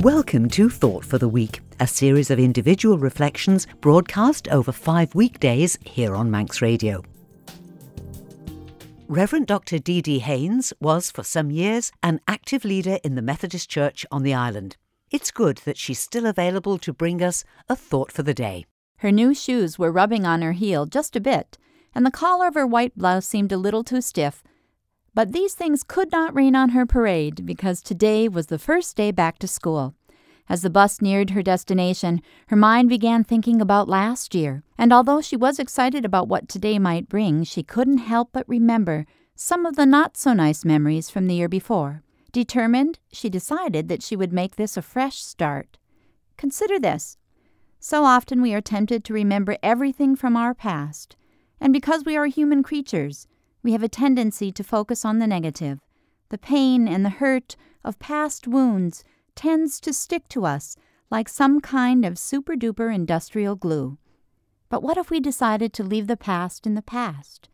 Welcome to Thought for the Week, a series of individual reflections broadcast over five weekdays here on Manx Radio. Reverend Dr. Dee Dee Haynes was, for some years, an active leader in the Methodist Church on the island. It's good that she's still available to bring us a thought for the day. Her new shoes were rubbing on her heel just a bit, and the collar of her white blouse seemed a little too stiff. But these things could not rain on her parade because today was the first day back to school. As the bus neared her destination, her mind began thinking about last year, and although she was excited about what today might bring, she couldn't help but remember some of the not so nice memories from the year before. Determined, she decided that she would make this a fresh start. Consider this. So often we are tempted to remember everything from our past, and because we are human creatures, we have a tendency to focus on the negative. The pain and the hurt of past wounds tends to stick to us like some kind of super duper industrial glue. But what if we decided to leave the past in the past?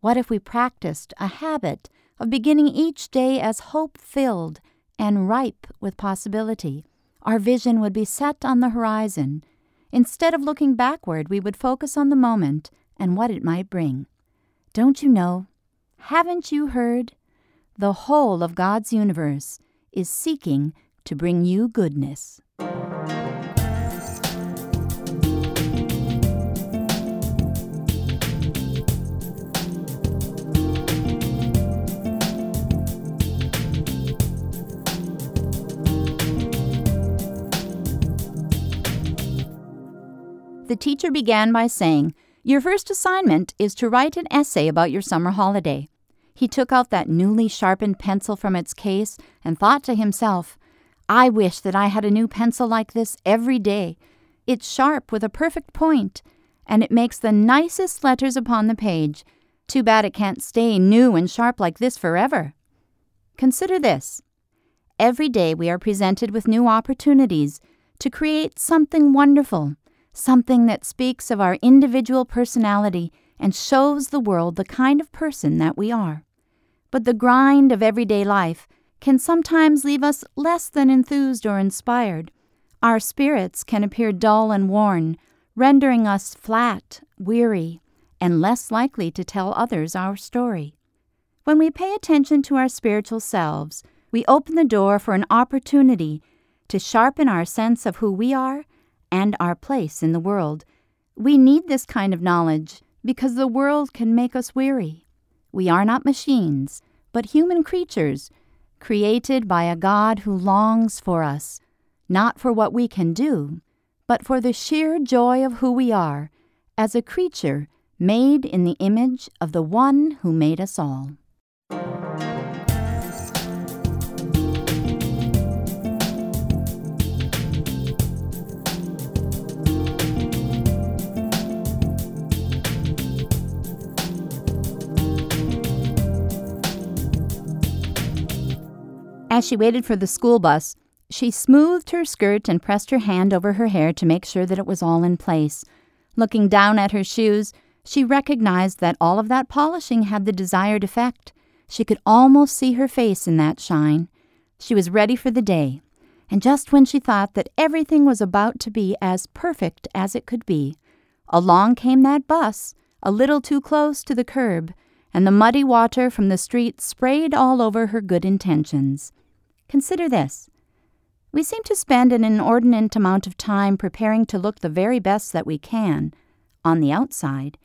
What if we practiced a habit of beginning each day as hope filled and ripe with possibility? Our vision would be set on the horizon. Instead of looking backward, we would focus on the moment and what it might bring. Don't you know? Haven't you heard? The whole of God's universe is seeking to bring you goodness. The teacher began by saying, Your first assignment is to write an essay about your summer holiday. He took out that newly sharpened pencil from its case and thought to himself, I wish that I had a new pencil like this every day. It's sharp with a perfect point, and it makes the nicest letters upon the page. Too bad it can't stay new and sharp like this forever. Consider this. Every day we are presented with new opportunities to create something wonderful, something that speaks of our individual personality and shows the world the kind of person that we are. But the grind of everyday life can sometimes leave us less than enthused or inspired. Our spirits can appear dull and worn, rendering us flat, weary, and less likely to tell others our story. When we pay attention to our spiritual selves, we open the door for an opportunity to sharpen our sense of who we are and our place in the world. We need this kind of knowledge because the world can make us weary. We are not machines, but human creatures created by a God who longs for us, not for what we can do, but for the sheer joy of who we are as a creature made in the image of the one who made us all. As she waited for the school bus, she smoothed her skirt and pressed her hand over her hair to make sure that it was all in place. Looking down at her shoes, she recognized that all of that polishing had the desired effect. She could almost see her face in that shine. She was ready for the day. And just when she thought that everything was about to be as perfect as it could be, along came that bus, a little too close to the curb, and the muddy water from the street sprayed all over her good intentions. Consider this. We seem to spend an inordinate amount of time preparing to look the very best that we can on the outside.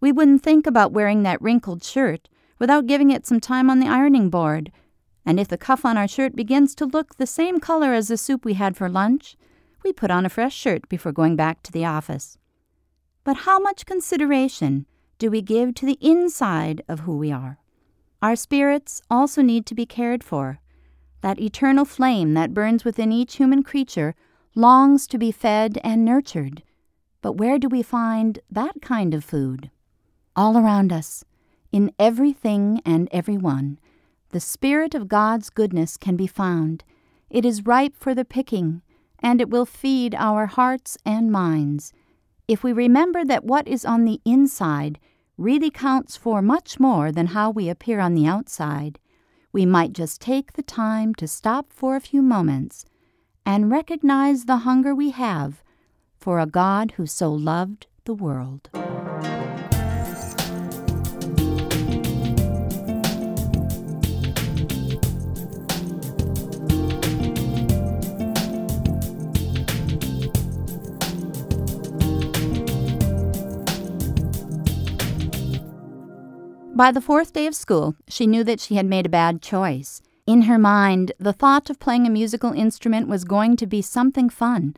We wouldn't think about wearing that wrinkled shirt without giving it some time on the ironing board. And if the cuff on our shirt begins to look the same color as the soup we had for lunch, we put on a fresh shirt before going back to the office. But how much consideration do we give to the inside of who we are? Our spirits also need to be cared for. That eternal flame that burns within each human creature longs to be fed and nurtured. But where do we find that kind of food? All around us, in everything and everyone, the Spirit of God's goodness can be found. It is ripe for the picking, and it will feed our hearts and minds. If we remember that what is on the inside really counts for much more than how we appear on the outside, we might just take the time to stop for a few moments and recognize the hunger we have for a God who so loved the world. By the fourth day of school, she knew that she had made a bad choice. In her mind, the thought of playing a musical instrument was going to be something fun.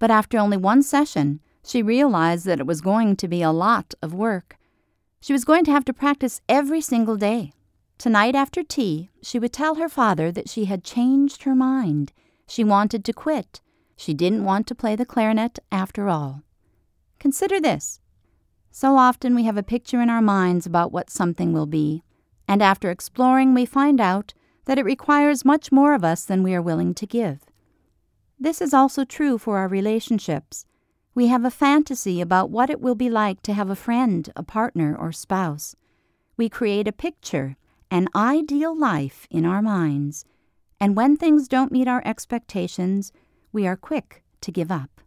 But after only one session, she realized that it was going to be a lot of work. She was going to have to practice every single day. Tonight after tea, she would tell her father that she had changed her mind. She wanted to quit. She didn't want to play the clarinet after all. Consider this so often we have a picture in our minds about what something will be, and after exploring, we find out that it requires much more of us than we are willing to give. This is also true for our relationships. We have a fantasy about what it will be like to have a friend, a partner, or spouse. We create a picture, an ideal life in our minds, and when things don't meet our expectations, we are quick to give up.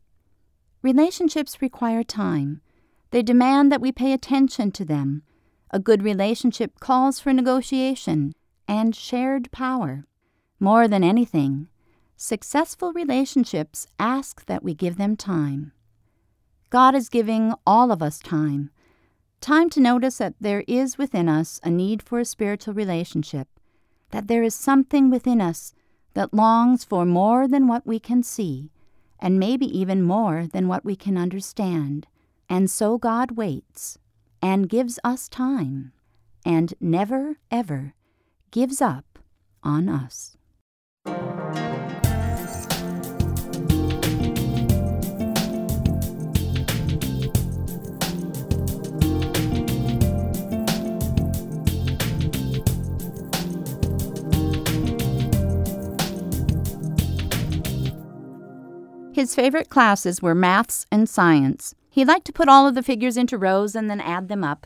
Relationships require time. They demand that we pay attention to them. A good relationship calls for negotiation and shared power. More than anything, successful relationships ask that we give them time. God is giving all of us time. Time to notice that there is within us a need for a spiritual relationship, that there is something within us that longs for more than what we can see, and maybe even more than what we can understand. And so God waits and gives us time and never, ever gives up on us. His favorite classes were maths and science. He liked to put all of the figures into rows and then add them up.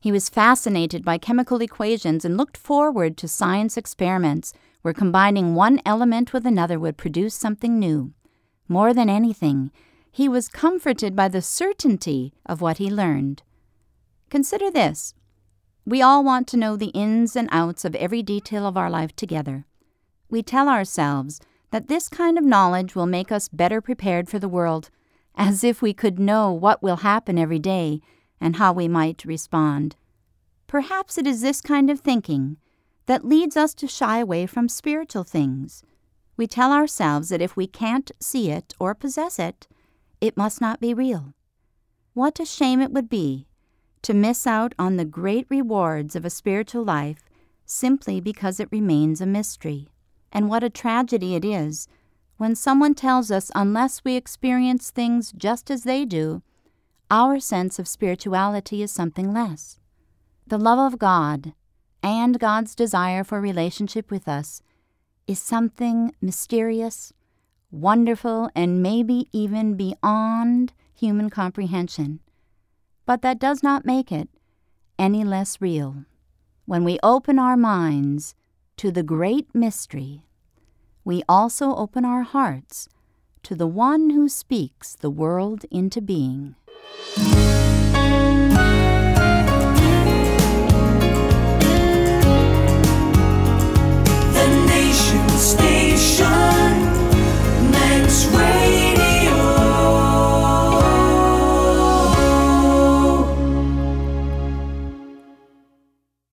He was fascinated by chemical equations and looked forward to science experiments where combining one element with another would produce something new. More than anything, he was comforted by the certainty of what he learned. Consider this. We all want to know the ins and outs of every detail of our life together. We tell ourselves that this kind of knowledge will make us better prepared for the world as if we could know what will happen every day and how we might respond. Perhaps it is this kind of thinking that leads us to shy away from spiritual things. We tell ourselves that if we can't see it or possess it, it must not be real. What a shame it would be to miss out on the great rewards of a spiritual life simply because it remains a mystery. And what a tragedy it is when someone tells us unless we experience things just as they do, our sense of spirituality is something less. The love of God and God's desire for relationship with us is something mysterious, wonderful, and maybe even beyond human comprehension. But that does not make it any less real. When we open our minds to the great mystery we also open our hearts to the one who speaks the world into being.